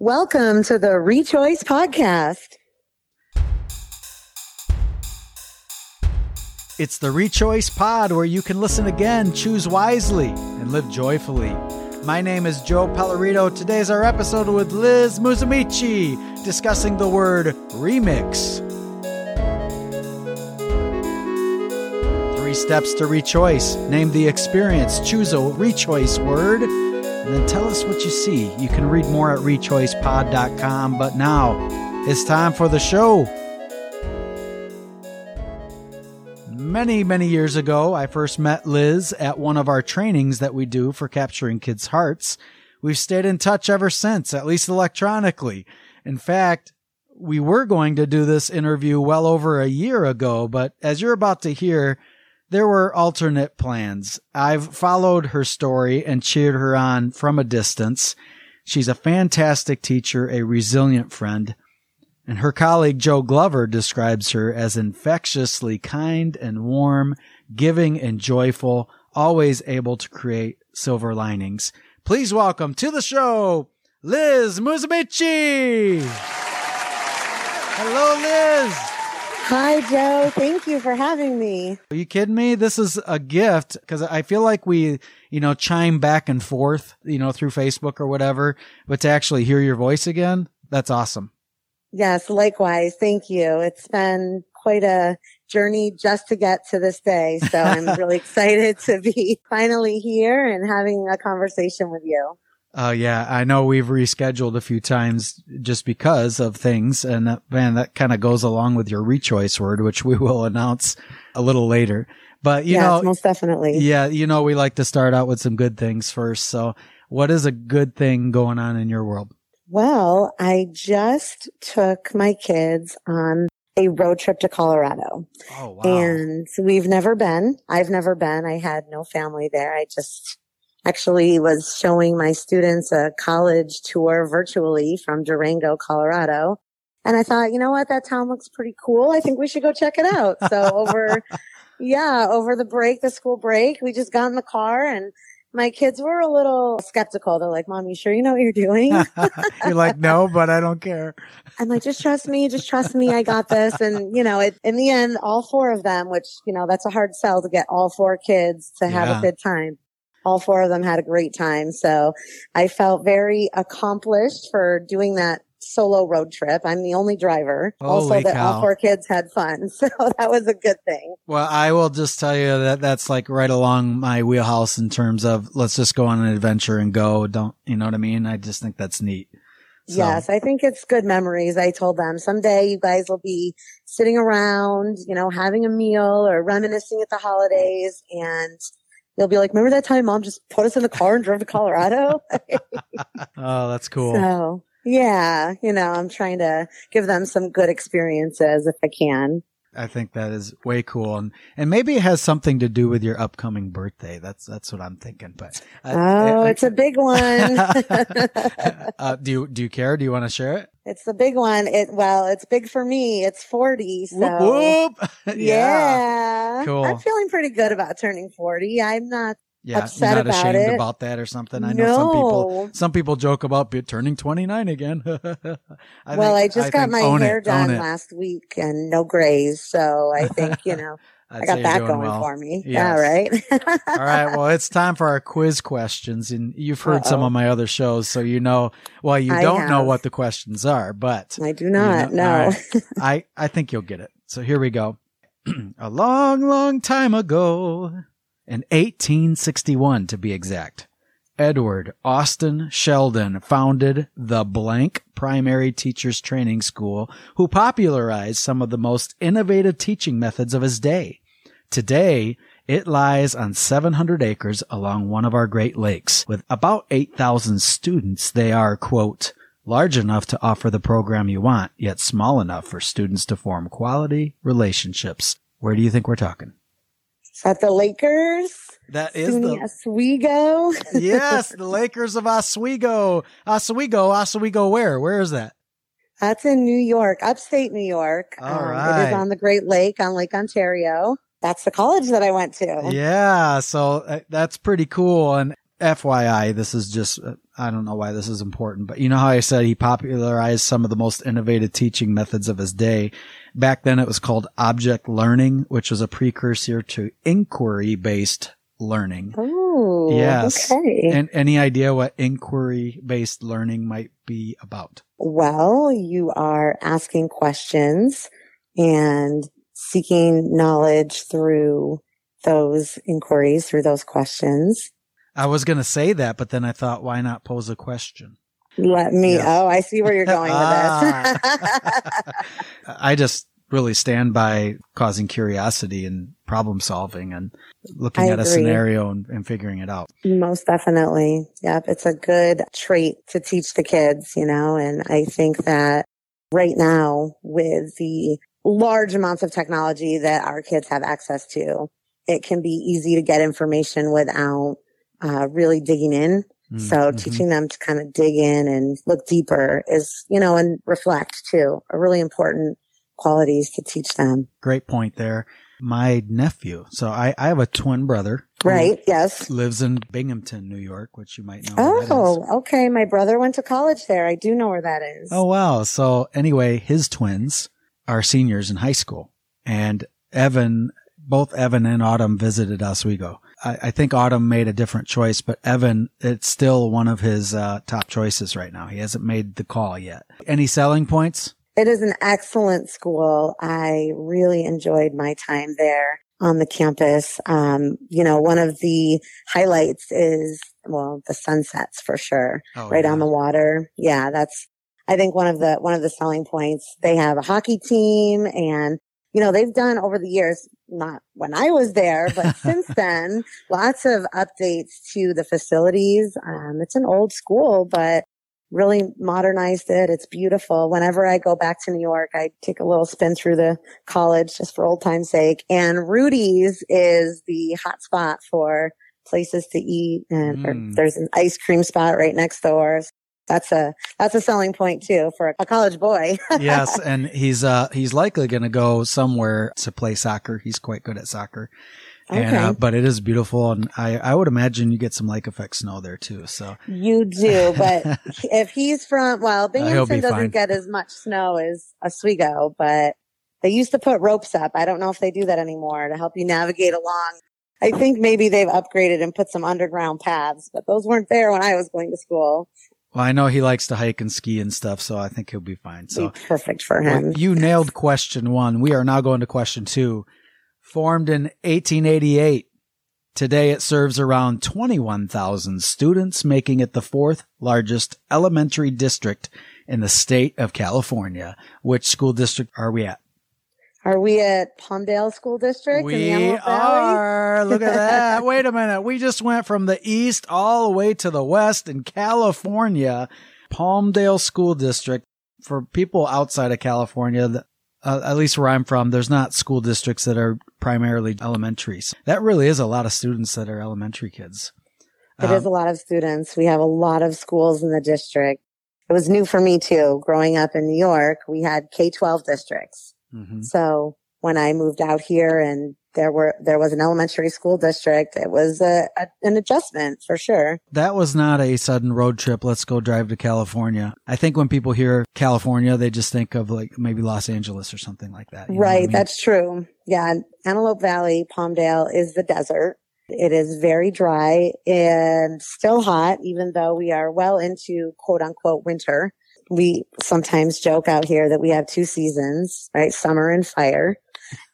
Welcome to the Rechoice Podcast. It's the Rechoice Pod where you can listen again, choose wisely, and live joyfully. My name is Joe Pellerito. Today's our episode with Liz Musumeci discussing the word remix. Three steps to rechoice. Name the experience, choose a rechoice word, and then tell us what you see. You can read more at rechoicepod.com. But now it's time for the show. Many, many years ago, I first met Liz at one of our trainings that we do for capturing kids' hearts. We've stayed in touch ever since, at least electronically. In fact, we were going to do this interview well over a year ago, but as you're about to hear, there were alternate plans. I've followed her story and cheered her on from a distance. She's a fantastic teacher, a resilient friend, and her colleague Joe Glover describes her as infectiously kind and warm, giving and joyful, always able to create silver linings. Please welcome to the show, Liz Musumeci. Hello, Liz. Hi, Joe. Thank you for having me. Are you kidding me? This is a gift because I feel like we, you know, chime back and forth, you know, through Facebook or whatever, but to actually hear your voice again, that's awesome. Yes, likewise. Thank you. It's been quite a journey just to get to this day. So I'm really excited to be finally here and having a conversation with you. Oh uh, yeah, I know we've rescheduled a few times just because of things, and that, man, that kind of goes along with your rechoice word, which we will announce a little later. But you yes, know, most definitely. Yeah, you know, we like to start out with some good things first. So, what is a good thing going on in your world? Well, I just took my kids on a road trip to Colorado. Oh, wow. And we've never been. I've never been. I had no family there. I just actually was showing my students a college tour virtually from Durango, Colorado. And I thought, you know what? That town looks pretty cool. I think we should go check it out. So over, yeah, over the break, the school break, we just got in the car and my kids were a little skeptical. They're like, Mom, you sure you know what you're doing? you're like, no, but I don't care. I'm like, just trust me. Just trust me. I got this. And, you know, it, in the end, all four of them, which, you know, that's a hard sell to get all four kids to have Yeah. a good time. All four of them had a great time. So I felt very accomplished for doing that solo road trip. I'm the only driver. also that cow. all four kids had fun. So that was a good thing. Well, I will just tell you that that's like right along my wheelhouse in terms of let's just go on an adventure and go. Don't, you know what I mean? I just think that's neat. So- Yes, I think it's good memories. I told them someday you guys will be sitting around, you know, having a meal or reminiscing at the holidays and you'll be like, remember that time mom just put us in the car and drove to Colorado? Oh, that's cool. So yeah, you know, I'm trying to give them some good experiences if I can. I think that is way cool, and and maybe it has something to do with your upcoming birthday. That's that's what I'm thinking. But uh, Oh, uh, it's a big one. uh, do you do you care? Do you want to share it? it's the big one. It, well, it's big for me. It's 40. So Whoop whoop! yeah. Cool. I'm feeling pretty good about turning 40. I'm not yeah. upset You're not about ashamed it. about that or something. I know some people. Some people joke about turning 29 again. I well, think- I just got think my hair it, done last week and no grays. So I think, you know, I'd got that going well. for me. Yes. Yeah, right. All right. Well, it's time for our quiz questions, and you've heard some Uh-oh. of my other shows, so you know. Well, you I don't know what the questions are, but I do not. You know- no. right. I I think you'll get it. So here we go. A long, long time ago, in 1861 to be exact, Edward Austin Sheldon founded the blank primary teachers training school, who popularized some of the most innovative teaching methods of his day. Today, it lies on 700 acres along one of our Great Lakes. With about 8,000 students, they are, quote, large enough to offer the program you want, yet small enough for students to form quality relationships. Where do you think we're talking? Is that the Lakers? That is SUNY the Oswego? yes, the Lakers of Oswego. Oswego, Oswego. Where? Where is that? That's in New York, upstate New York. All Um, right. is on the Great Lake, on Lake Ontario. That's the college that I went to. Yeah, so uh, that's pretty cool. And FYI, this is just, uh, I don't know why this is important, but you know how I said he popularized some of the most innovative teaching methods of his day. Back then it was called object learning, which was a precursor to inquiry based learning. Oh, Yes. Okay. And any idea what inquiry based learning might be about? Well, you are asking questions and seeking knowledge through those inquiries, through those questions. I was going to say that, but then I thought, why not pose a question? Let me, oh, I see where you're going with this. Ah. I just really stand by causing curiosity and problem solving and looking I at a scenario and, and figuring it out. Most definitely. Yep. It's a good trait to teach the kids, you know, and I think that right now with the large amounts of technology that our kids have access to, it can be easy to get information without uh, really digging in. So Mhm. teaching them to kind of dig in and look deeper is, you know, and reflect too, are really important qualities to teach them. Great point there. My nephew. So I, I have a twin brother. Right. Yes. Lives in Binghamton, New York, which you might know. where that is. Oh, okay. My brother went to college there. I do know where that is. Oh, wow. So anyway, his twins are seniors in high school and Evan, both Evan and Autumn visited Oswego. I, I think Autumn made a different choice, but Evan, it's still one of his uh, top choices right now. He hasn't made the call yet. Any selling points? It is an excellent school. I really enjoyed my time there on the campus. Um, you know, one of the highlights is, well, the sunsets for sure. Oh, right yeah. on the water. Yeah, that's, I think one of the, one of the selling points. They have a hockey team and, you know, they've done over the years, not when I was there, but since then, lots of updates to the facilities. Um, it's an old school, but really modernized it. It's beautiful. Whenever I go back to New York, I take a little spin through the college just for old time's sake. And Rudy's is the hot spot for places to eat and Mm. there's an ice cream spot right next door. That's a, that's a selling point too for a college boy. yes, and he's uh he's likely going to go somewhere to play soccer. He's quite good at soccer. And, uh, Okay. but it is beautiful, and I, I would imagine you get some lake effect snow there too. So You do, but if he's from, well, Binghamton doesn't fine. get as much snow as Oswego, but they used to put ropes up. I don't know if they do that anymore to help you navigate along. I think maybe they've upgraded and put some underground paths, but those weren't there when I was going to school. Well, I know he likes to hike and ski and stuff, so I think he'll be fine. So Be perfect for well, him. you nailed question one. We are now going to question two. Formed in 1888. Today it serves around 21,000 students, making it the fourth largest elementary district in the state of California. Which school district are we at? Are we at Palmdale School District in the We are. Look at that. Wait a minute. We just went from the east all the way to the west in California. Palmdale School District. For people outside of California, uh, at least where I'm from, there's not school districts that are primarily elementaries. That really is a lot of students that are elementary kids. It is Um, a lot of students. We have a lot of schools in the district. It was new for me too. Growing up in New York, we had K-12 districts. Mhm. So when I moved out here and there were, there was an elementary school district, it was a, a an adjustment for sure. That was not a sudden road trip. Let's go drive to California. I think when people hear California, they just think of like maybe Los Angeles or something like that. you know I right. mean? That's true. Yeah. Antelope Valley, Palmdale is the desert. It is very dry and still hot, even though we are well into quote unquote winter. We sometimes joke out here that we have two seasons, right? Summer and fire.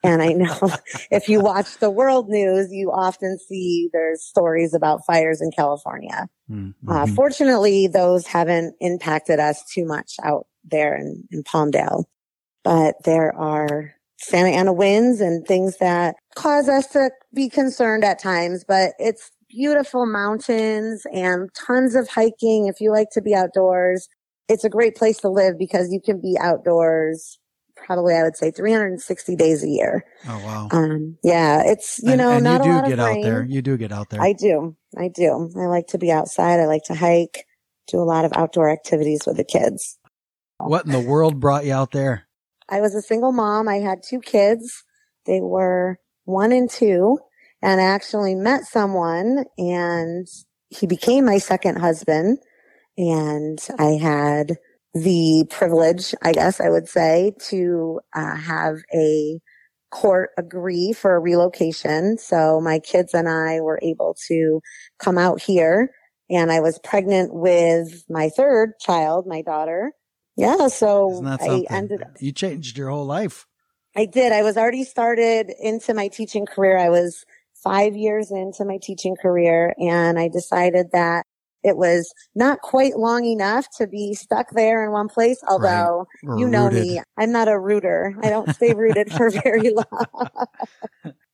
And I know if you watch the world news, you often see there's stories about fires in California. Mm, Uh, fortunately, those haven't impacted us too much out there in, in Palmdale, but there are Santa Ana winds and things that cause us to be concerned at times, but it's beautiful mountains and tons of hiking. If you like to be outdoors, it's a great place to live because you can be outdoors probably, I would say 360 days a year. Oh wow! Um, yeah, it's, you and, know, and not you a do lot get of out rain. there. You do get out there. I do. I do. I like to be outside. I like to hike, do a lot of outdoor activities with the kids. what in the world brought you out there? I was a single mom. I had two kids. They were one and two and I actually met someone and he became my second husband and I had the privilege, I guess I would say, to uh, have a court agree for a relocation. So my kids and I were able to come out here and I was pregnant with my third child, my daughter. Yeah. So I ended up. You changed your whole life. I did. I was already started into my teaching career. I was five years into my teaching career and I decided that it was not quite long enough to be stuck there in one place. Although right. you know rooted. me, I'm not a rooter. I don't stay rooted for very long.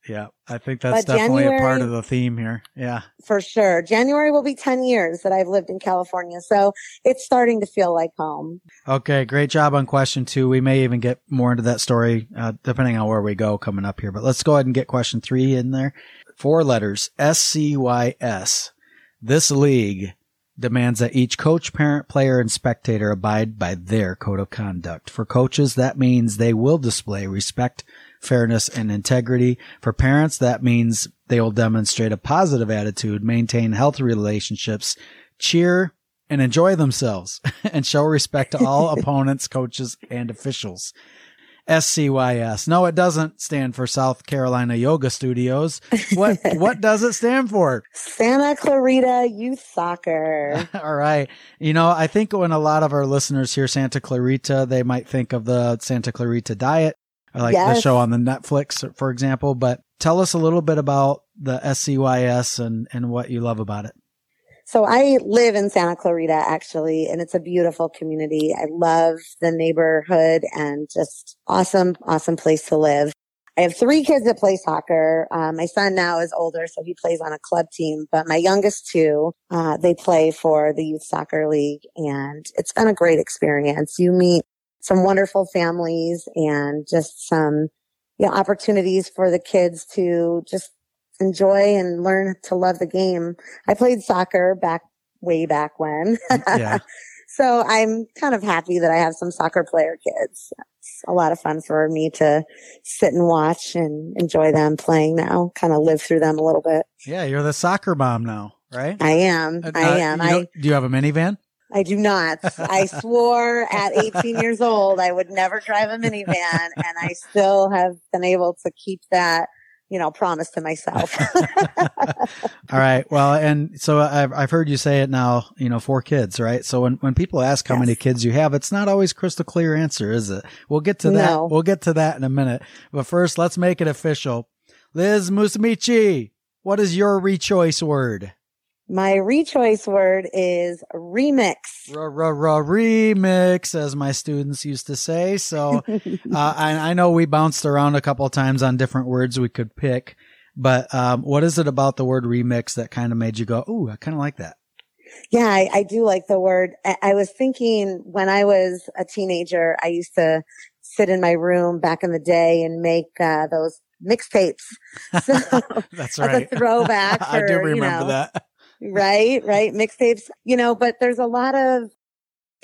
yeah, I think that's but definitely January, a part of the theme here. Yeah, for sure. January will be 10 years that I've lived in California. So it's starting to feel like home. Okay. Great job on question two. We may even get more into that story, uh, depending on where we go coming up here, but let's go ahead and get question three in there. Four letters, S C Y S. This league demands that each coach, parent, player, and spectator abide by their code of conduct. For coaches, that means they will display respect, fairness, and integrity. For parents, that means they will demonstrate a positive attitude, maintain healthy relationships, cheer, and enjoy themselves, and show respect to all opponents, coaches, and officials. SCYS. No, it doesn't stand for South Carolina Yoga Studios. What what does it stand for? Santa Clarita Youth Soccer. All right. You know, I think when a lot of our listeners hear Santa Clarita, they might think of the Santa Clarita Diet, like yes. the show on the Netflix, for example. But tell us a little bit about the SCYS and and what you love about it. So I live in Santa Clarita actually, and it's a beautiful community. I love the neighborhood and just awesome, awesome place to live. I have three kids that play soccer. Uh, my son now is older, so he plays on a club team, but my youngest two, uh, they play for the youth soccer league and it's been a great experience. You meet some wonderful families and just some, you know, opportunities for the kids to just enjoy and learn to love the game. I played soccer back way back when. Yeah. so I'm kind of happy that I have some soccer player kids. It's a lot of fun for me to sit and watch and enjoy them playing now, kind of live through them a little bit. Yeah, you're the soccer mom now, right? I am. Uh, I am. I do you have a minivan? I do not. I swore at 18 years old I would never drive a minivan and I still have been able to keep that you know, promise to myself. All right. Well, and so I've, I've heard you say it now, you know, four kids, right? So when, when people ask how yes. many kids you have, it's not always crystal clear answer, is it? We'll get to that. No. We'll get to that in a minute. But first, let's make it official. Liz Musumeci, what is your rechoice word? My rechoice word is remix. Remix, as my students used to say. So uh, I, I, know we bounced around a couple times on different words we could pick, but um, what is it about the word remix that kind of made you go, "Ooh, I kind of like that"? Yeah, I, I, do like the word. I, I was thinking when I was a teenager, I used to sit in my room back in the day and make uh, those mixtapes. So, That's right. a throwback. I do remember you know, that right, right. Mixtapes, you know, but there's a lot of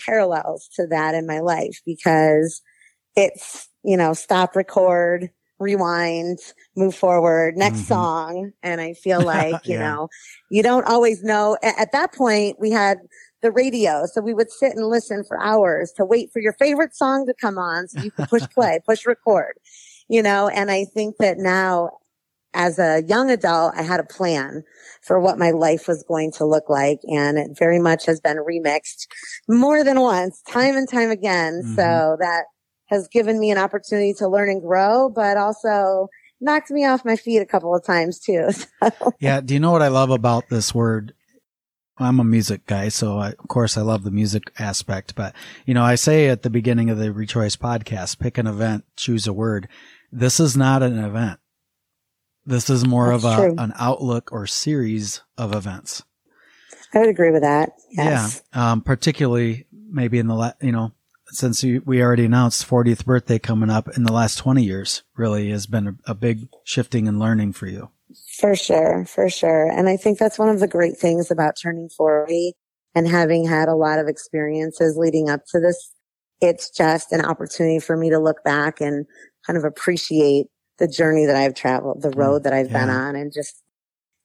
parallels to that in my life because it's, you know, stop, record, rewind, move forward, next mm-hmm. song. And I feel like, you yeah. know, you don't always know. At that point, we had the radio. So we would sit and listen for hours to wait for your favorite song to come on so you could push play, push record, you know, and I think that now as a young adult, I had a plan for what my life was going to look like. And it very much has been remixed more than once, time and time again. Mm-hmm. So that has given me an opportunity to learn and grow, but also knocked me off my feet a couple of times too. So. Yeah. Do you know what I love about this word? I'm a music guy, so I, of course I love the music aspect. But you know, I say at the beginning of the Rechoice podcast, pick an event, choose a word. This is not an event. This is more That's of a, an outlook or series of events. I would agree with that. Yes. Yeah. Um, particularly maybe in the, la- you know, since we already announced 40th birthday coming up in the last 20 years really has been a, a big shifting and learning for you. For sure. For sure. And I think that's one of the great things about turning 40 and having had a lot of experiences leading up to this. It's just an opportunity for me to look back and kind of appreciate the journey that I've traveled, the mm, road that I've yeah. been on and just,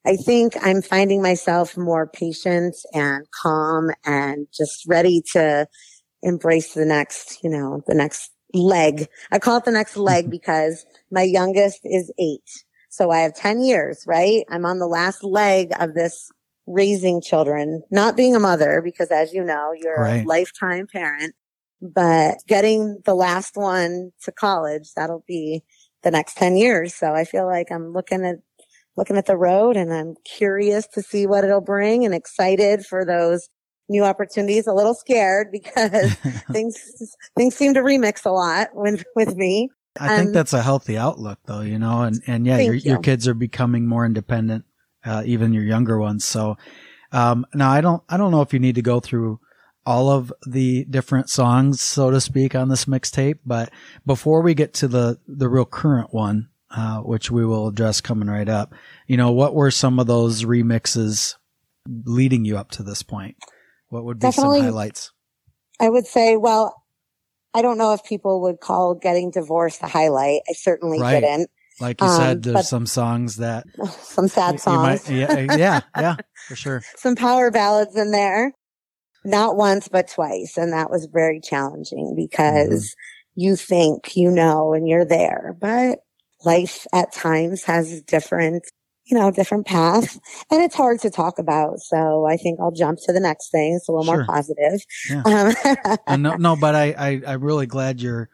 I think I'm finding myself more patient and calm and just ready to embrace the next, you know, the next leg. I call it the next leg mm-hmm. because my youngest is eight. So I have 10 years, right? I'm on the last leg of this raising children, not being a mother, because as you know, you're right. a lifetime parent, but getting the last one to college, that'll be the next 10 years. So I feel like I'm looking at, looking at the road and I'm curious to see what it'll bring and excited for those new opportunities, a little scared because things, things seem to remix a lot with, with me. I um, think that's a healthy outlook though, you know, and, and yeah, your, you. your kids are becoming more independent uh, even your younger ones. So, um, now I don't, I don't know if you need to go through all of the different songs, so to speak, on this mixtape, but before we get to the, the real current one, uh, which we will address coming right up, you know, what were some of those remixes leading you up to this point? What would be Definitely, some highlights? I would say, well, I don't know if people would call getting divorced a highlight. I certainly right. didn't. Like you um, said, there's some songs that some sad songs. Might, yeah, yeah, yeah, for sure. some power ballads in there, not once but twice, and that was very challenging because mm-hmm. you think you know and you're there, but life at times has different, you know, different paths, and it's hard to talk about. So I think I'll jump to the next thing. It's a little sure. more positive. Yeah. Um, no, no, but I, I, I'm really glad you're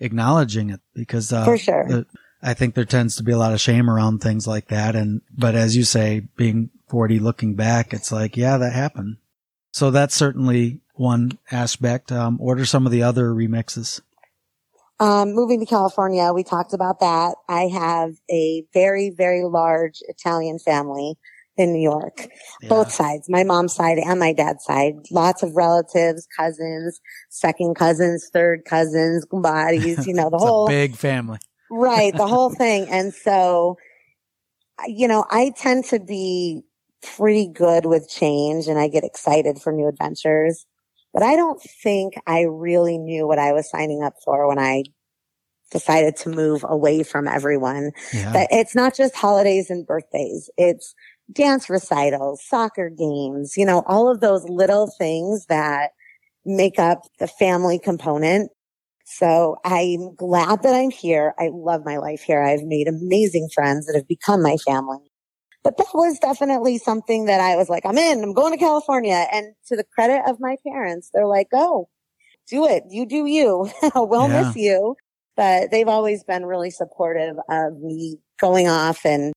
acknowledging it because uh, for sure. The, I think there tends to be a lot of shame around things like that. And, but as you say, being 40, looking back, it's like, yeah, that happened. So that's certainly one aspect. Um, what are some of the other remixes? Um, moving to California, we talked about that. I have a very, very large Italian family in New York, yeah. both sides, my mom's side and my dad's side. Lots of relatives, cousins, second cousins, third cousins, bodies, you know, the whole big family right. The whole thing. And so, you know, I tend to be pretty good with change and I get excited for new adventures, but I don't think I really knew what I was signing up for when I decided to move away from everyone. Yeah. That it's not just holidays and birthdays. It's dance recitals, soccer games, you know, all of those little things that make up the family component so I'm glad that I'm here. I love my life here. I've made amazing friends that have become my family. But that was definitely something that I was like, I'm in, I'm going to California. And to the credit of my parents, they're like, go do it. You do you. we'll yeah. miss you. But they've always been really supportive of me going off and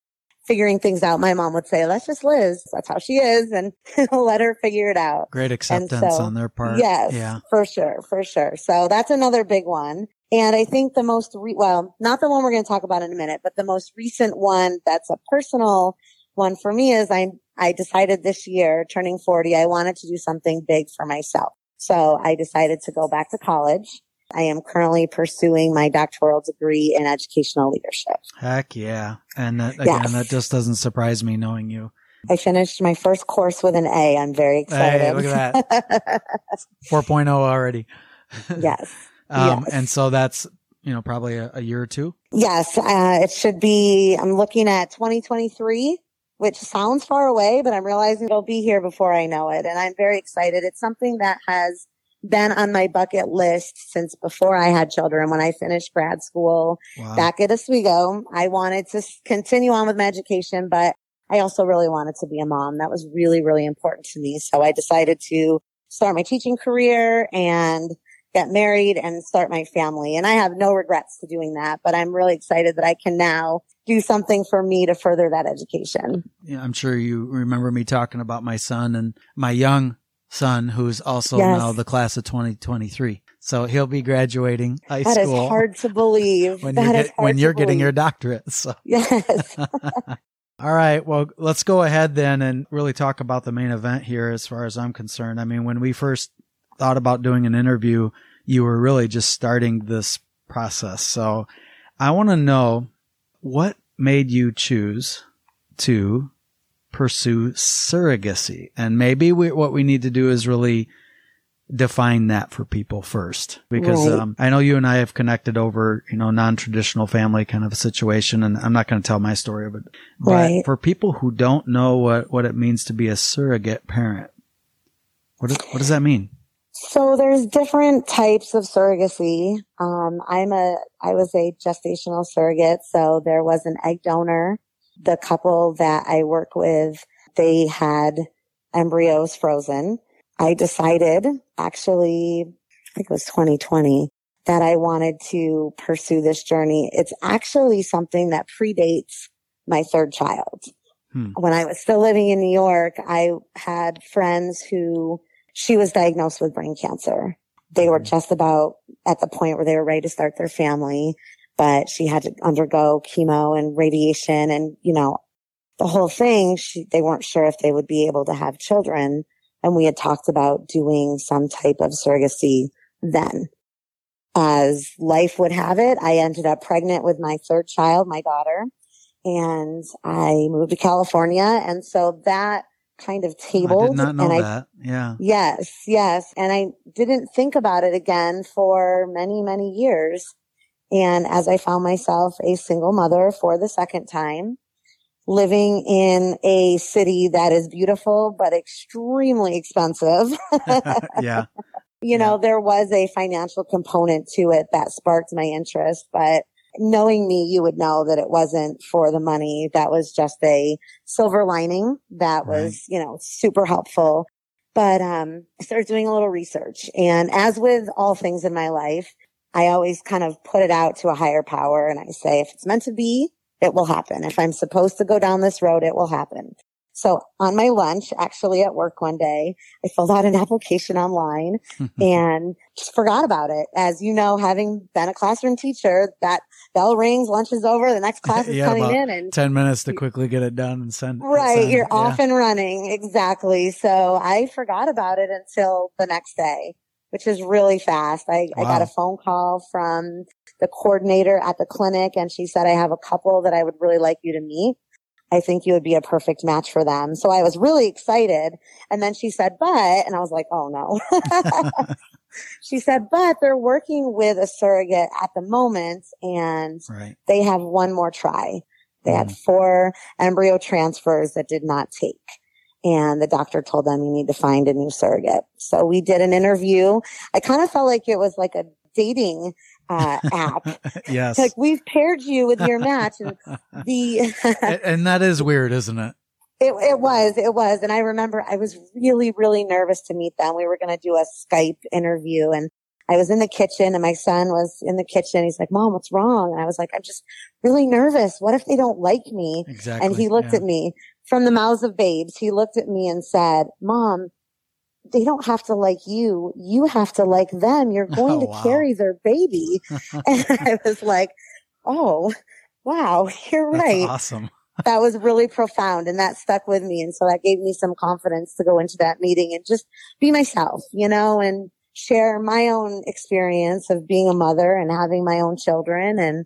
figuring things out. My mom would say, that's just Liz. That's how she is. And let her figure it out. Great acceptance so, on their part. Yes, yeah. for sure. For sure. So that's another big one. And I think the most, re- well, not the one we're going to talk about in a minute, but the most recent one that's a personal one for me is I, I decided this year, turning 40, I wanted to do something big for myself. So I decided to go back to college I am currently pursuing my doctoral degree in educational leadership. Heck yeah. And that, again, yes. that just doesn't surprise me knowing you. I finished my first course with an A. I'm very excited. Hey, look at that. 4.0 already. yes. Um, yes. And so that's, you know, probably a, a year or two. Yes. Uh, it should be, I'm looking at 2023, which sounds far away, but I'm realizing it'll be here before I know it. And I'm very excited. It's something that has been on my bucket list since before I had children. When I finished grad school wow. back at Oswego, I wanted to continue on with my education, but I also really wanted to be a mom. That was really, really important to me. So I decided to start my teaching career and get married and start my family. And I have no regrets to doing that, but I'm really excited that I can now do something for me to further that education. Yeah, I'm sure you remember me talking about my son and my young son, who's also yes. now the class of 2023. So he'll be graduating high that school. That is hard to believe. when you're, get, when you're getting your doctorate. So. Yes. All right. Well, let's go ahead then and really talk about the main event here as far as I'm concerned. I mean, when we first thought about doing an interview, you were really just starting this process. So I want to know what made you choose to pursue surrogacy. And maybe we, what we need to do is really define that for people first because Right. um, I know you and I have connected over you know non-traditional family kind of a situation and I'm not going to tell my story but but Right. for people who don't know what what it means to be a surrogate parent what does, what does that mean So there's different types of surrogacy. Um, I'm a, I was a gestational surrogate. So there was an egg donor. The couple that I work with, they had embryos frozen. I decided actually, I think it was 2020 that I wanted to pursue this journey. It's actually something that predates my third child. Hmm. When I was still living in New York, I had friends who she was diagnosed with brain cancer. They were Mhm. just about at the point where they were ready to start their family, but she had to undergo chemo and radiation and, you know, the whole thing. She, they weren't sure if they would be able to have children. And we had talked about doing some type of surrogacy then. As life would have it, I ended up pregnant with my third child, my daughter, and I moved to California. And so that kind of I tabled. know and I that yeah Yes, yes. And I didn't think about it again for many, many years. And as I found myself a single mother for the second time, living in a city that is beautiful, but extremely expensive, yeah you know, there was a financial component to it that sparked my interest, but knowing me, you would know that it wasn't for the money. That was just a silver lining that was, you know, super helpful. But, um, I started doing a little research and as with all things in my life, I always kind of put it out to a higher power and I say, if it's meant to be, it will happen. If I'm supposed to go down this road, it will happen. So on my lunch, actually at work one day, I filled out an application online and just forgot about it. As you know, having been a classroom teacher, that bell rings, lunch is over, the next class is coming in and 10 minutes to quickly get it done and send right, send. you're Yeah. off and running. Exactly. So I forgot about it until the next day, which is really fast. I, I got a phone call from the coordinator at the clinic and she said, I have a couple that I would really like you to meet. I think you would be a perfect match for them. So I was really excited. And then she said, but, and I was like, oh no. she said, but they're working with a surrogate at the moment and right they have one more try. They had Mhm. four embryo transfers that did not take. And the doctor told them you need to find a new surrogate. So we did an interview. I kind of felt like it was like a dating uh, app. yes like we've paired you with your match and the and, that is weird isn't it It, it was, it was. And I remember I was really, really nervous to meet them. We were going to do a Skype interview and I was in the kitchen and my son was in the kitchen. He's like, mom, what's wrong? And I was like, I'm just really nervous. What if they don't like me? exactly And he looked yeah. at me from the mouths of babes. He looked at me and said, mom, they don't have to like you. You have to like them. You're going Oh, to wow. carry their baby. and I was like, oh, wow, you're That's right awesome that was really profound and that stuck with me. And so that gave me some confidence to go into that meeting and just be myself, you know, and share my own experience of being a mother and having my own children. And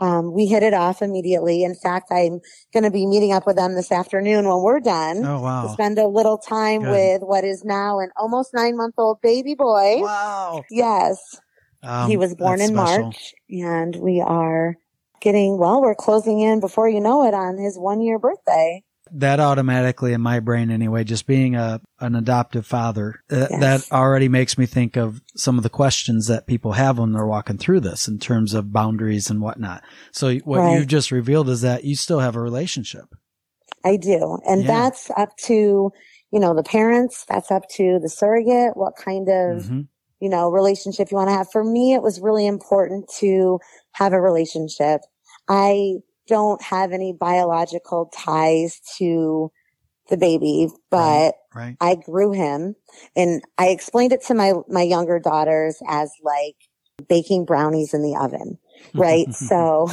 um, we hit it off immediately. In fact, I'm going to be meeting up with them this afternoon when we're done. oh To wow spend a little time Good. with what is now an almost nine month old baby boy. wow Yes. Um, he was born in special. March and we are getting, well, we're closing in before you know it on his one year birthday. That automatically in my brain anyway just being a an adoptive father uh, Yes. that already makes me think of some of the questions that people have when they're walking through this in terms of boundaries and whatnot so what Right. you've just revealed is that you still have a relationship I do. And Yeah. that's up to, you know, the parents. That's up to the surrogate, what kind of, Mhm. you know, relationship you want to have. For me, it was really important to have a relationship. I don't have any biological ties to the baby, but right I grew him and I explained it to my, my younger daughters as like baking brownies in the oven, right? so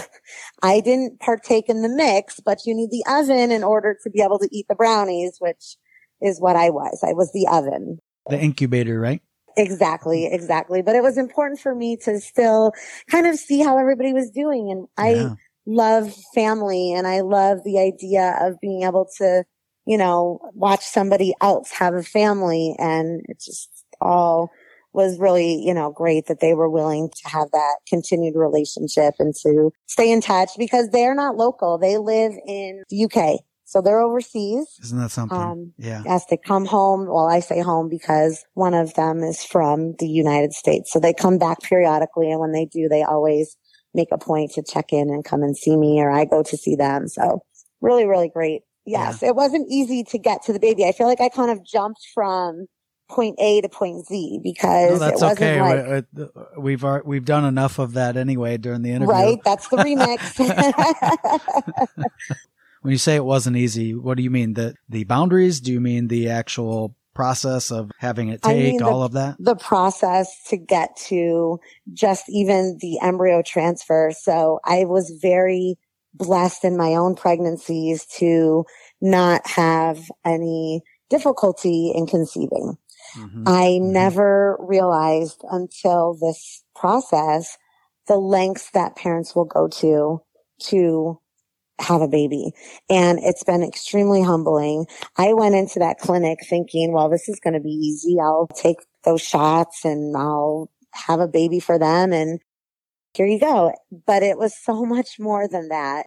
I didn't partake in the mix, but you need the oven in order to be able to eat the brownies, which is what I was. I was the oven. the incubator right Exactly, exactly. But it was important for me to still kind of see how everybody was doing. And I Yeah. Love family and I love the idea of being able to, you know, watch somebody else have a family and it just all was really, you know, great that they were willing to have that continued relationship and to stay in touch because they're not local. They live in the UK. So they're overseas. Isn't that something? Um, yeah. As they come home, well, I say home because one of them is from the United States. So they come back periodically. And when they do, they always make a point to check in and come and see me or I go to see them. So really, really great. Yes. Yeah. It wasn't easy to get to the baby. I feel like I kind of jumped from point A to point Z because no, that's okay. Like, uh, we've uh, we've done enough of that anyway during the interview. Right, that's the remix. when you say it wasn't easy, what do you mean? The the boundaries? Do you mean the actual process of having it take I mean the, all of that? The process to get to just even the embryo transfer. So I was very blessed in my own pregnancies to not have any difficulty in conceiving. Mm-hmm. I mm-hmm. never realized until this process the lengths that parents will go to to have a baby. And it's been extremely humbling. I went into that clinic thinking, well, this is going to be easy. I'll take those shots and I'll have a baby for them. And here you go. But it was so much more than that.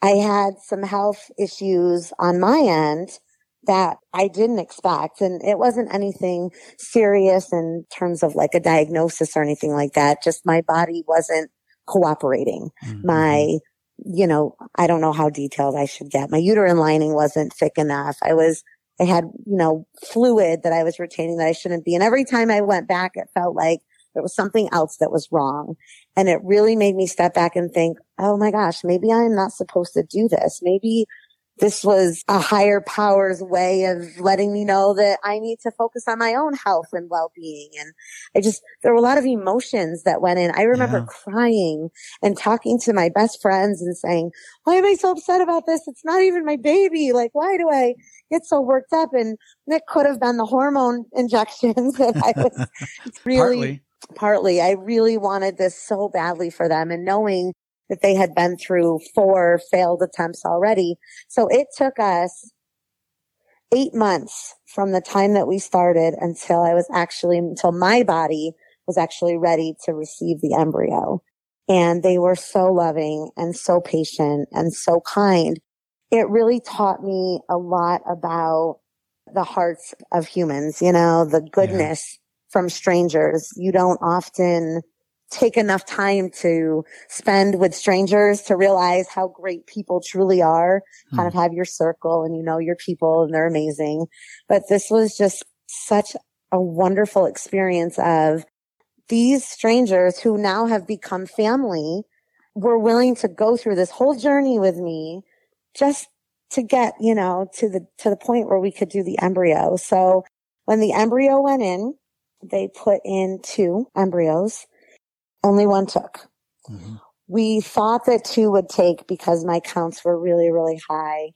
I had some health issues on my end that I didn't expect. And it wasn't anything serious in terms of like a diagnosis or anything like that. Just my body wasn't cooperating. Mm-hmm. My, you know, I don't know how detailed I should get. My uterine lining wasn't thick enough. I was, I had, you know, fluid that I was retaining that I shouldn't be. And every time I went back, it felt like there was something else that was wrong. And it really made me step back and think, oh my gosh, maybe I'm not supposed to do this. Maybe this was a higher power's way of letting me know that I need to focus on my own health and well-being. And I just, there were a lot of emotions that went in. I remember yeah. crying and talking to my best friends and saying, why am I so upset about this? It's not even my baby. Like, why do I get so worked up? And it could have been the hormone injections that I was really, partly. partly, I really wanted this so badly for them and knowing that they had been through four failed attempts already. So it took us eight months from the time that we started until I was actually, until my body was actually ready to receive the embryo. And they were so loving and so patient and so kind. It really taught me a lot about the hearts of humans, you know, the goodness yeah. from strangers. You don't often take enough time to spend with strangers to realize how great people truly are. Hmm. Kind of have your circle and you know your people and they're amazing. But this was just such a wonderful experience of these strangers who now have become family were willing to go through this whole journey with me just to get, you know, to the, to the point where we could do the embryo. So when the embryo went in, they put in two embryos only one took. Mm-hmm. We thought that two would take because my counts were really, really high.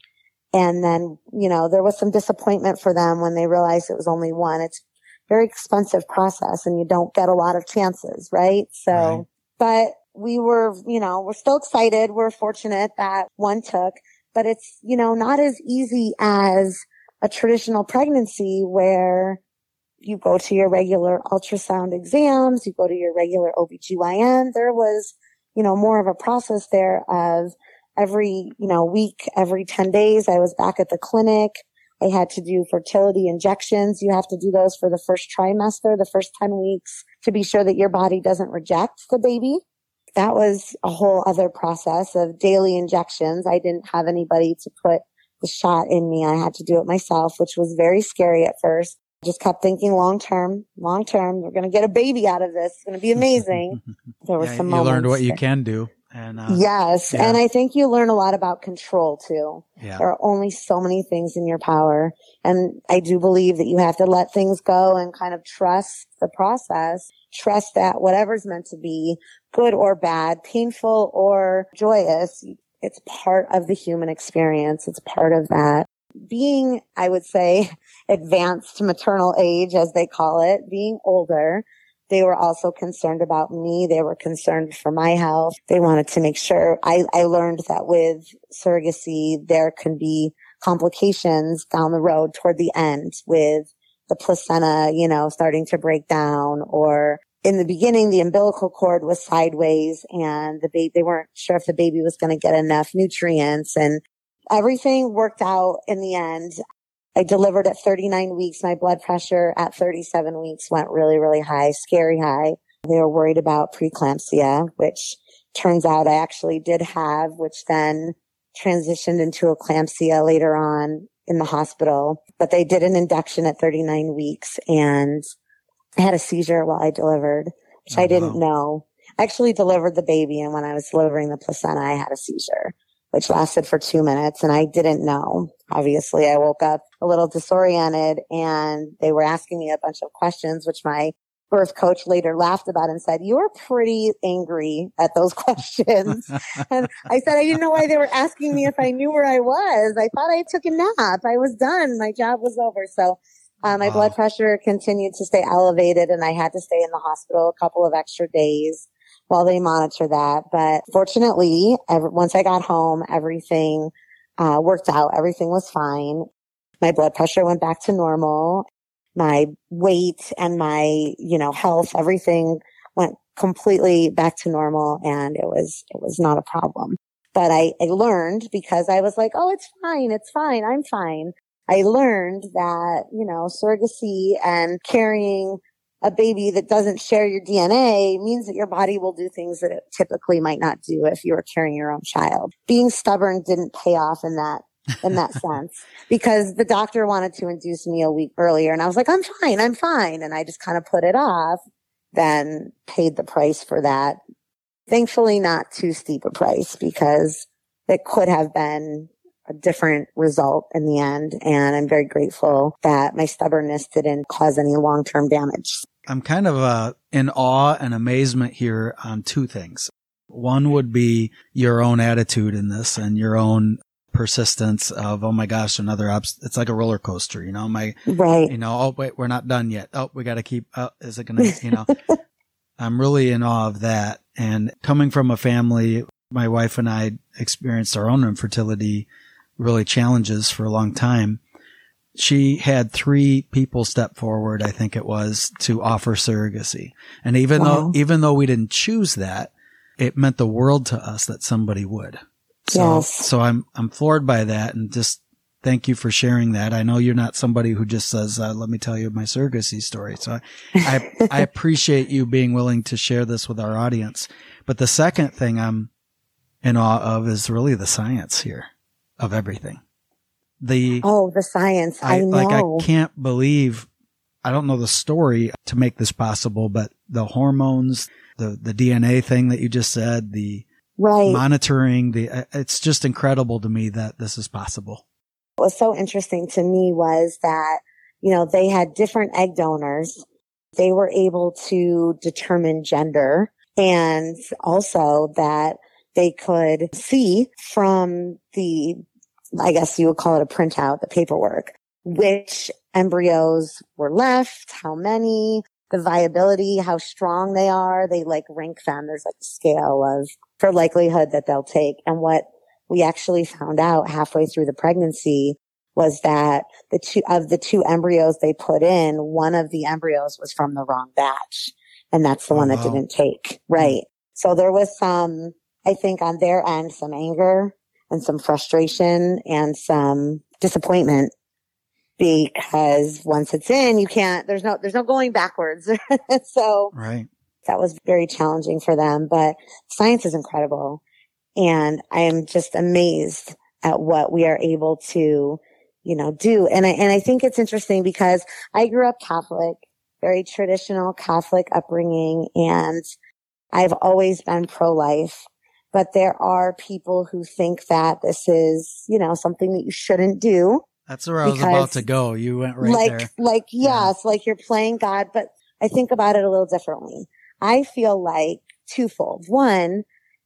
And then, you know, there was some disappointment for them when they realized it was only one. It's very expensive process and you don't get a lot of chances, right? So, right. but we were, you know, we're still excited. We're fortunate that one took, but it's, you know, not as easy as a traditional pregnancy where you go to your regular ultrasound exams, you go to your regular OBGYN. There was, you know, more of a process there of every, you know, week, every 10 days, I was back at the clinic. I had to do fertility injections. You have to do those for the first trimester, the first 10 weeks to be sure that your body doesn't reject the baby. That was a whole other process of daily injections. I didn't have anybody to put the shot in me. I had to do it myself, which was very scary at first just kept thinking long term, long term. We're going to get a baby out of this. It's going to be amazing. There were yeah, some you moments. You learned what you can do. And, uh, yes. Yeah. And I think you learn a lot about control too. Yeah. There are only so many things in your power. And I do believe that you have to let things go and kind of trust the process. Trust that whatever's meant to be good or bad, painful or joyous, it's part of the human experience. It's part of that being, I would say, advanced maternal age, as they call it, being older, they were also concerned about me. They were concerned for my health. They wanted to make sure I, I learned that with surrogacy, there can be complications down the road toward the end with the placenta, you know, starting to break down or in the beginning, the umbilical cord was sideways and the baby, they weren't sure if the baby was going to get enough nutrients and everything worked out in the end. I delivered at 39 weeks. My blood pressure at 37 weeks went really, really high, scary high. They were worried about preeclampsia, which turns out I actually did have, which then transitioned into eclampsia later on in the hospital. But they did an induction at 39 weeks and I had a seizure while I delivered, which oh, I didn't wow. know. I actually delivered the baby and when I was delivering the placenta, I had a seizure, which lasted for two minutes and I didn't know. Obviously, I woke up a little disoriented and they were asking me a bunch of questions, which my birth coach later laughed about and said, you were pretty angry at those questions. and I said, I didn't know why they were asking me if I knew where I was. I thought I took a nap. I was done. My job was over. So uh, my wow. blood pressure continued to stay elevated and I had to stay in the hospital a couple of extra days while they monitor that. But fortunately, every, once I got home, everything uh, worked out. Everything was fine. My blood pressure went back to normal. My weight and my, you know, health, everything went completely back to normal and it was, it was not a problem. But I, I learned because I was like, Oh, it's fine. It's fine. I'm fine. I learned that, you know, surrogacy and carrying a baby that doesn't share your DNA means that your body will do things that it typically might not do if you were carrying your own child. Being stubborn didn't pay off in that in that sense because the doctor wanted to induce me a week earlier and I was like, I'm fine, I'm fine. And I just kind of put it off, then paid the price for that. Thankfully, not too steep a price because it could have been a different result in the end. And I'm very grateful that my stubbornness didn't cause any long term damage. I'm kind of uh, in awe and amazement here on two things. One would be your own attitude in this and your own persistence of, oh my gosh, another. It's like a roller coaster, you know, my, right. You know, oh wait, we're not done yet. Oh, we got to keep, oh, is it going to, you know, I'm really in awe of that. And coming from a family, my wife and I experienced our own infertility really challenges for a long time. She had three people step forward, I think it was, to offer surrogacy. And even wow. though, even though we didn't choose that, it meant the world to us that somebody would. So, yes. so I'm, I'm floored by that and just thank you for sharing that. I know you're not somebody who just says, uh, let me tell you my surrogacy story. So I, I, I appreciate you being willing to share this with our audience. But the second thing I'm in awe of is really the science here of everything. The oh, the science. I, I know. Like I can't believe. I don't know the story to make this possible, but the hormones, the the DNA thing that you just said, the right monitoring, the uh, it's just incredible to me that this is possible. What was so interesting to me was that you know they had different egg donors. They were able to determine gender and also that they could see from the I guess you would call it a printout, the paperwork, which embryos were left, how many, the viability, how strong they are. They like rank them. There's like a scale of for likelihood that they'll take. And what we actually found out halfway through the pregnancy was that the two of the two embryos they put in, one of the embryos was from the wrong batch. And that's the oh, one that wow. didn't take. Hmm. Right. So there was some, I think on their end, some anger and some frustration and some disappointment because once it's in, you can't, there's no, there's no going backwards. so right. that was very challenging for them, but science is incredible. And I am just amazed at what we are able to, you know, do. And I, and I think it's interesting because I grew up Catholic, very traditional Catholic upbringing, and I've always been pro-life but there are people who think that this is, you know, something that you shouldn't do. That's where I was about to go. You went right like, there. Like, like, yes, yeah. like you're playing God, but I think about it a little differently. I feel like twofold. One,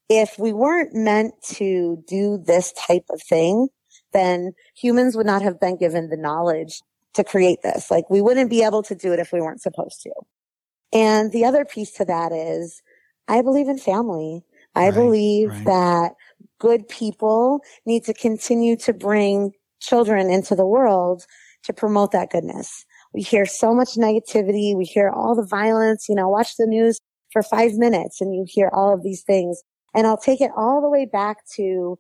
if we weren't meant to do this type of thing, then humans would not have been given the knowledge to create this. Like we wouldn't be able to do it if we weren't supposed to. And the other piece to that is I believe in family. I right, believe right. that good people need to continue to bring children into the world to promote that goodness. We hear so much negativity. We hear all the violence, you know, watch the news for five minutes and you hear all of these things. And I'll take it all the way back to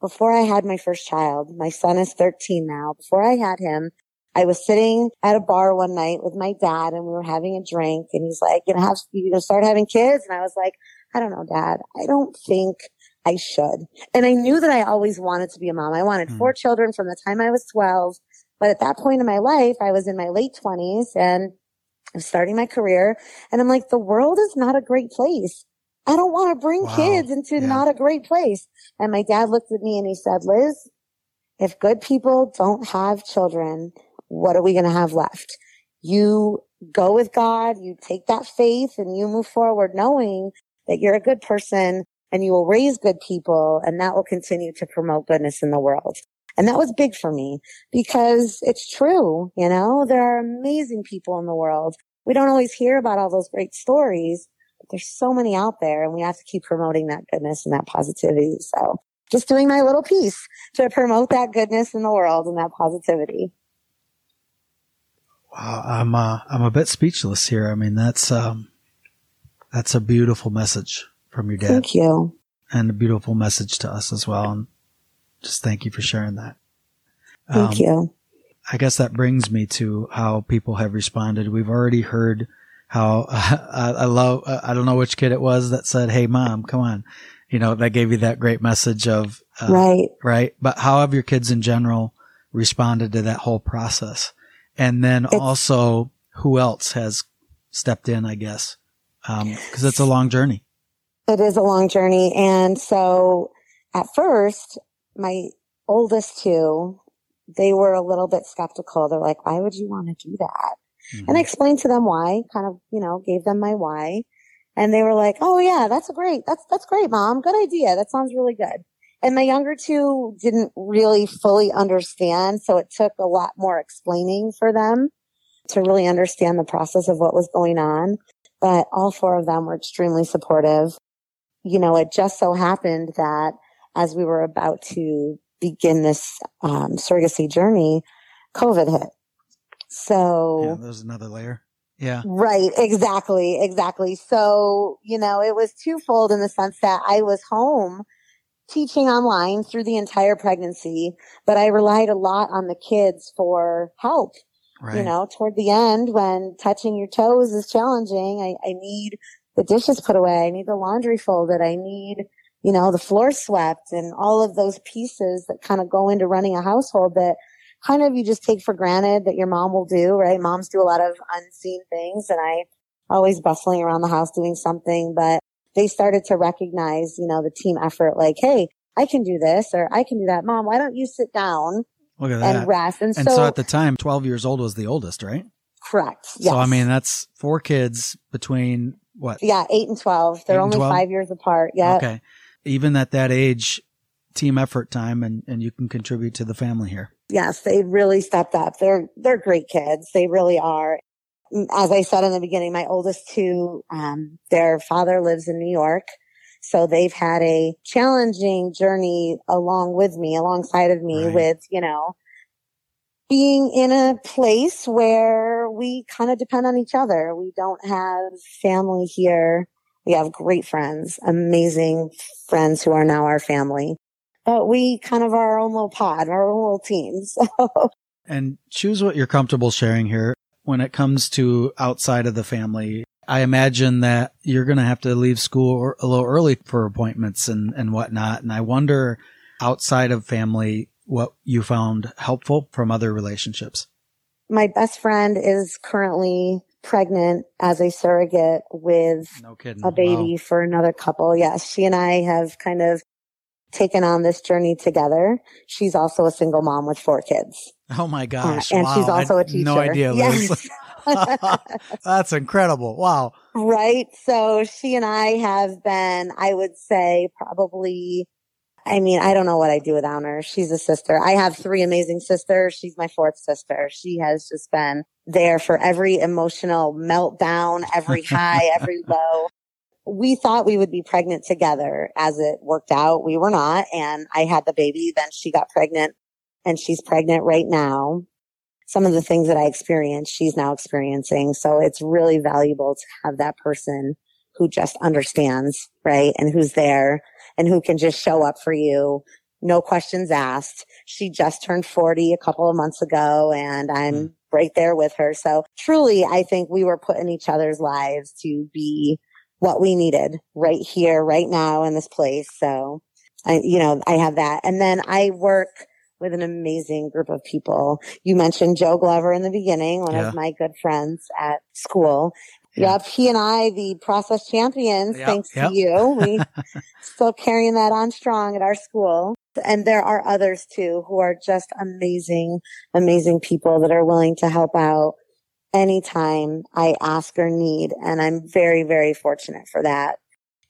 before I had my first child. My son is 13 now. Before I had him, I was sitting at a bar one night with my dad and we were having a drink and he's like, you know, have, you gonna start having kids? And I was like, I don't know, dad. I don't think I should. And I knew that I always wanted to be a mom. I wanted mm. four children from the time I was 12. But at that point in my life, I was in my late twenties and I'm starting my career and I'm like, the world is not a great place. I don't want to bring wow. kids into yeah. not a great place. And my dad looked at me and he said, Liz, if good people don't have children, what are we going to have left? You go with God, you take that faith and you move forward knowing that you're a good person and you will raise good people and that will continue to promote goodness in the world. And that was big for me because it's true. You know, there are amazing people in the world. We don't always hear about all those great stories, but there's so many out there and we have to keep promoting that goodness and that positivity. So just doing my little piece to promote that goodness in the world and that positivity. Wow. I'm, uh, I'm a bit speechless here. I mean, that's, um, that's a beautiful message from your dad. Thank you. And a beautiful message to us as well. And just thank you for sharing that. Thank um, you. I guess that brings me to how people have responded. We've already heard how uh, I, love, uh, I don't know which kid it was that said, Hey mom, come on. You know, that gave you that great message of, uh, right. Right. But how have your kids in general responded to that whole process? And then it's, also who else has stepped in, I guess? Um, cause it's a long journey. It is a long journey. And so at first, my oldest two, they were a little bit skeptical. They're like, why would you want to do that? Mm-hmm. And I explained to them why, kind of, you know, gave them my why. And they were like, Oh yeah, that's a great, that's, that's great, mom. Good idea. That sounds really good. And my younger two didn't really fully understand. So it took a lot more explaining for them to really understand the process of what was going on. But all four of them were extremely supportive. You know, it just so happened that as we were about to begin this um, surrogacy journey, COVID hit. So yeah, there's another layer. Yeah. Right. Exactly. Exactly. So, you know, it was twofold in the sense that I was home teaching online through the entire pregnancy, but I relied a lot on the kids for help. Right. You know, toward the end when touching your toes is challenging, I, I need the dishes put away. I need the laundry folded. I need you know, the floor swept and all of those pieces that kind of go into running a household that kind of you just take for granted that your mom will do, right? Moms do a lot of unseen things and I always bustling around the house doing something, but they started to recognize, you know, the team effort like, Hey, I can do this or I can do that. Mom, why don't you sit down and rest? And, and so, so, at the time, 12 years old was the oldest, right? Correct. Yes. So, I mean, that's four kids between what? Yeah, eight and 12. They're only 12? five years apart. Yeah. Okay even at that age, team effort time and, and you can contribute to the family here. Yes, they really stepped up. They're, they're great kids. They really are. As I said in the beginning, my oldest two, um, their father lives in New York. So they've had a challenging journey along with me, alongside of me right. with, you know, being in a place where we kind of depend on each other. We don't have family here we have great friends, amazing friends who are now our family. But we kind of are our own little pod, our own little team. So. And choose what you're comfortable sharing here. When it comes to outside of the family, I imagine that you're going to have to leave school a little early for appointments and, and whatnot. And I wonder outside of family, what you found helpful from other relationships. My best friend is currently pregnant as a surrogate with no a baby wow. for another couple. Yes, she and I have kind of taken on this journey together. She's also a single mom with four kids. Oh my gosh. Uh, and wow. she's also a teacher. No idea, Liz. Yes. That's incredible. Wow. Right. So she and I have been, I would say probably I mean, I don't know what I'd do without her. She's a sister. I have three amazing sisters. She's my fourth sister. She has just been there for every emotional meltdown, every high, every low. We thought we would be pregnant together as it worked out. We were not. And I had the baby. Then she got pregnant and she's pregnant right now. Some of the things that I experienced, she's now experiencing. So it's really valuable to have that person who just understands, right? And who's there and who can just show up for you. No questions asked. She just turned 40 a couple of months ago and I'm mm. right there with her. So truly, I think we were put in each other's lives to be what we needed right here, right now in this place. So I, you know, I have that. And then I work with an amazing group of people. You mentioned Joe Glover in the beginning, one yeah. of my good friends at school. Yeah. Yep. He and I, the process champions, yep. thanks yep. to you. We still carrying that on strong at our school. And there are others too who are just amazing, amazing people that are willing to help out anytime I ask or need. And I'm very, very fortunate for that.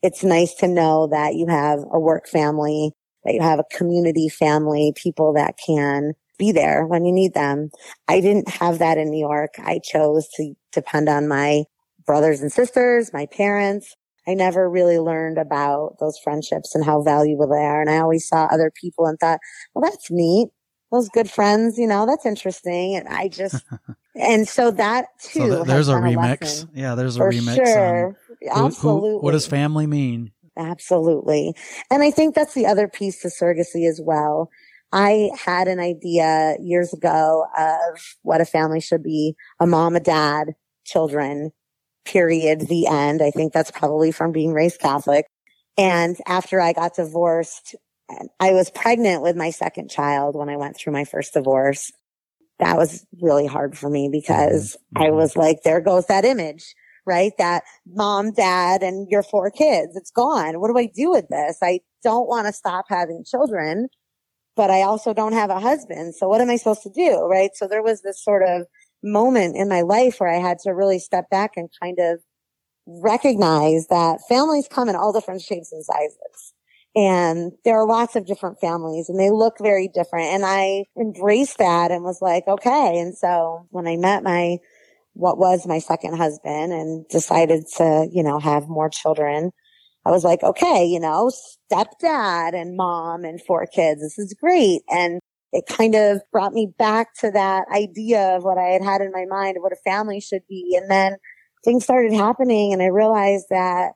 It's nice to know that you have a work family, that you have a community family, people that can be there when you need them. I didn't have that in New York. I chose to depend on my brothers and sisters, my parents. I never really learned about those friendships and how valuable they are. And I always saw other people and thought, well, that's neat. Those good friends, you know, that's interesting. And I just, and so that too. So there's a remix. A yeah, there's a For remix. Um, sure. Who, Absolutely. Who, what does family mean? Absolutely. And I think that's the other piece to surrogacy as well. I had an idea years ago of what a family should be. A mom, a dad, children, period, the end. I think that's probably from being raised Catholic. And after I got divorced, I was pregnant with my second child when I went through my first divorce. That was really hard for me because mm-hmm. I was like, there goes that image, right? That mom, dad, and your four kids. It's gone. What do I do with this? I don't want to stop having children, but I also don't have a husband. So what am I supposed to do? Right. So there was this sort of moment in my life where I had to really step back and kind of recognize that families come in all different shapes and sizes. And there are lots of different families and they look very different. And I embraced that and was like, okay. And so when I met my, what was my second husband and decided to, you know, have more children, I was like, okay, you know, stepdad and mom and four kids. This is great. And it kind of brought me back to that idea of what I had had in my mind of what a family should be. And then things started happening and I realized that,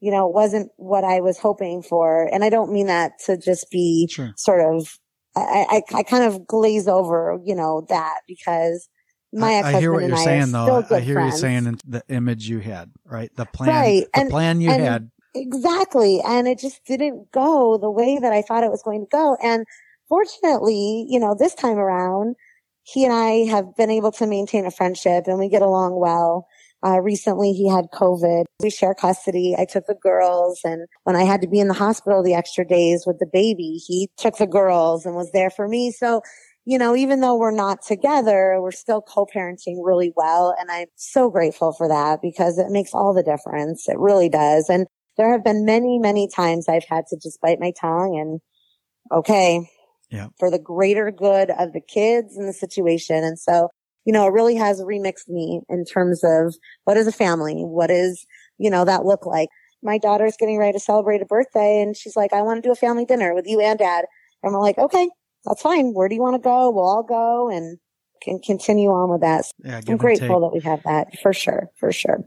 you know, it wasn't what I was hoping for. And I don't mean that to just be sure. sort of, I, I, I, kind of glaze over, you know, that because my ex-husband I hear what you're saying though. I hear friends. you saying the image you had, right? The plan, right. the and, plan you had. Exactly. And it just didn't go the way that I thought it was going to go. And fortunately, you know, this time around, he and I have been able to maintain a friendship and we get along well. Uh, recently he had COVID. We share custody. I took the girls and when I had to be in the hospital the extra days with the baby, he took the girls and was there for me. So, you know, even though we're not together, we're still co-parenting really well. And I'm so grateful for that because it makes all the difference. It really does. And there have been many, many times I've had to just bite my tongue and okay, yeah. for the greater good of the kids and the situation. And so, you know, it really has remixed me in terms of what is a family? What is, you know, that look like? My daughter's getting ready to celebrate a birthday and she's like, I want to do a family dinner with you and dad. And we're like, okay, that's fine. Where do you want to go? We'll all go and can continue on with that. Yeah, I'm grateful that we have that for sure. For sure.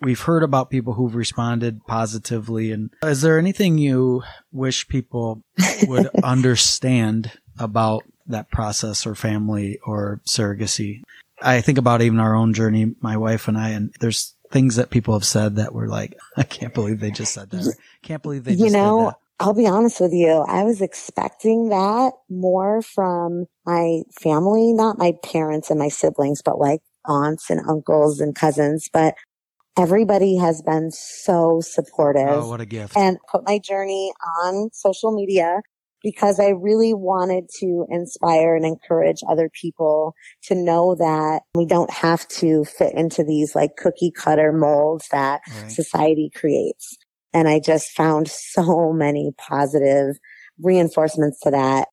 We've heard about people who've responded positively. And is there anything you wish people would understand about that process or family or surrogacy? I think about even our own journey, my wife and I, and there's things that people have said that were like, I can't believe they just said that. can't believe they you know, I'll be honest with you. I was expecting that more from my family, not my parents and my siblings, but like aunts and uncles and cousins. But everybody has been so supportive. Oh, what a gift. And put my journey on social media because I really wanted to inspire and encourage other people to know that we don't have to fit into these like cookie cutter molds that right. society creates. And I just found so many positive reinforcements to that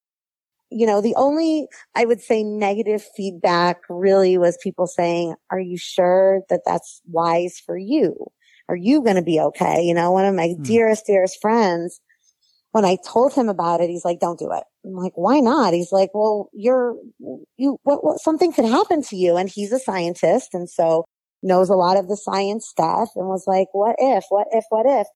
you know, the only, I would say negative feedback really was people saying, are you sure that that's wise for you? Are you going to be okay? You know, one of my mm. dearest, dearest friends, when I told him about it, he's like, don't do it. I'm like, why not? He's like, well, you're, you, what, what, something could happen to you. And he's a scientist. And so knows a lot of the science stuff and was like, what if, what if, what if?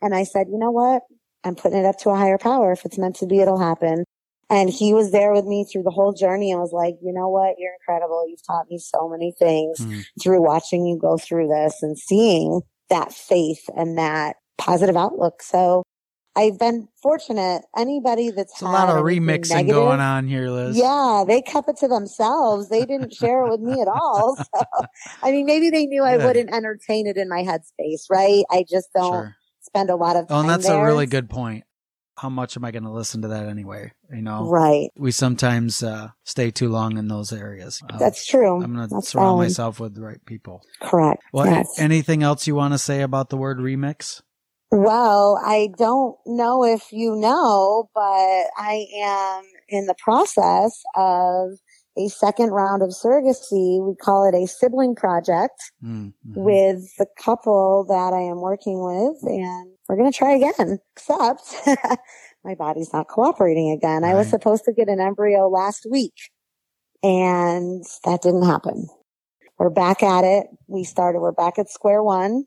And I said, you know what? I'm putting it up to a higher power. If it's meant to be, it'll happen. And he was there with me through the whole journey and was like, you know what? You're incredible. You've taught me so many things mm. through watching you go through this and seeing that faith and that positive outlook. So I've been fortunate. Anybody that's a lot of remixing negative, going on here, Liz. Yeah, they kept it to themselves. They didn't share it with me at all. So, I mean, maybe they knew I wouldn't entertain it in my headspace, right? I just don't sure. Spend a lot of time. Oh, and that's there. a really good point. How much am I going to listen to that anyway? You know, right? We sometimes uh, stay too long in those areas. Uh, that's true. I'm going to surround valid. myself with the right people. Correct. Well, yes. anything else you want to say about the word remix? Well, I don't know if you know, but I am in the process of a second round of surrogacy. We call it a sibling project mm-hmm. with the couple that I am working with and we're going to try again, except my body's not cooperating again. Right. I was supposed to get an embryo last week and that didn't happen. We're back at it. We started, we're back at square one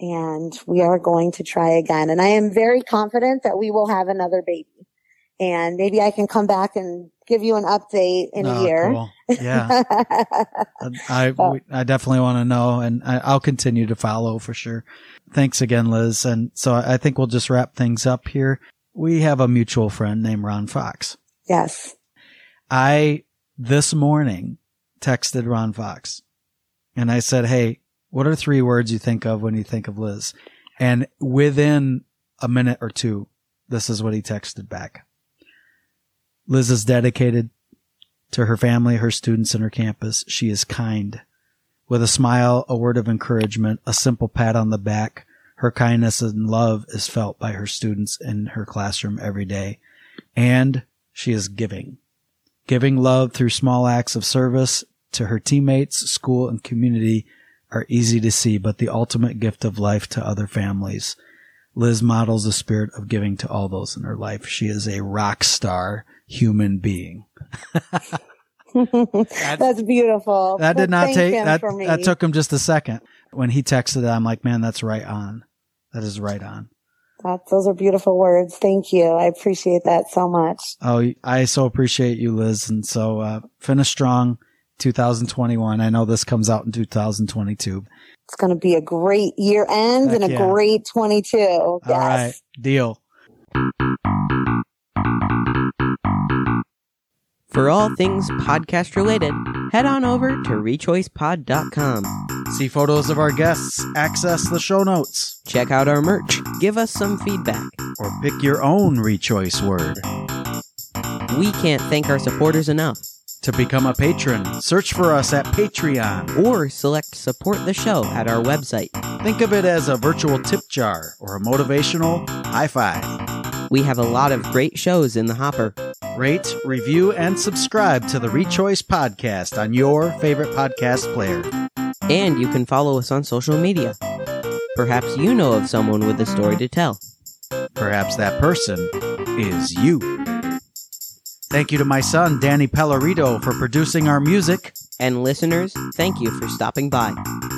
and we are going to try again. And I am very confident that we will have another baby. And maybe I can come back and give you an update in oh, a ah, year. Cool. Yeah. I, I, I definitely want to know and I, will continue to follow for sure. Thanks again, Liz. And so I think we'll just wrap things up here. We have a mutual friend named Ron Fox. Yes. I this morning texted Ron Fox and I said, Hey, what are three words you think of when you think of Liz? And within a minute or two, this is what he texted back. Liz is dedicated to her family, her students, and her campus. She is kind. With a smile, a word of encouragement, a simple pat on the back, her kindness and love is felt by her students in her classroom every day. And she is giving. Giving love through small acts of service to her teammates, school, and community are easy to see, but the ultimate gift of life to other families. Liz models the spirit of giving to all those in her life. She is a rock star human being. that's beautiful. That did not take that. That took him just a second. When he texted, I'm like, man, that's right on. That is right on. That, those are beautiful words. Thank you. I appreciate that so much. Oh, I so appreciate you, Liz. And so, uh, finish strong 2021. I know this comes out in 2022. It's going to be a great year end Heck and a yeah. great 22. All yes. right. Deal. For all things podcast related, head on over to rechoicepod.com. See photos of our guests, access the show notes, check out our merch, give us some feedback, or pick your own rechoice word. We can't thank our supporters enough. To become a patron, search for us at Patreon. Or select support the show at our website. Think of it as a virtual tip jar or a motivational high five. We have a lot of great shows in the hopper. Rate, review, and subscribe to the Rechoice podcast on your favorite podcast player. And you can follow us on social media. Perhaps you know of someone with a story to tell. Perhaps that person is you. Thank you to my son, Danny Pellerito, for producing our music. And listeners, thank you for stopping by.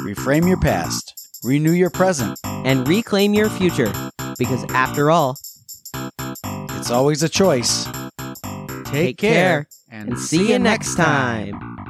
Reframe your past, renew your present, and reclaim your future. Because after all, it's always a choice. Take, Take care, care, and see you next time.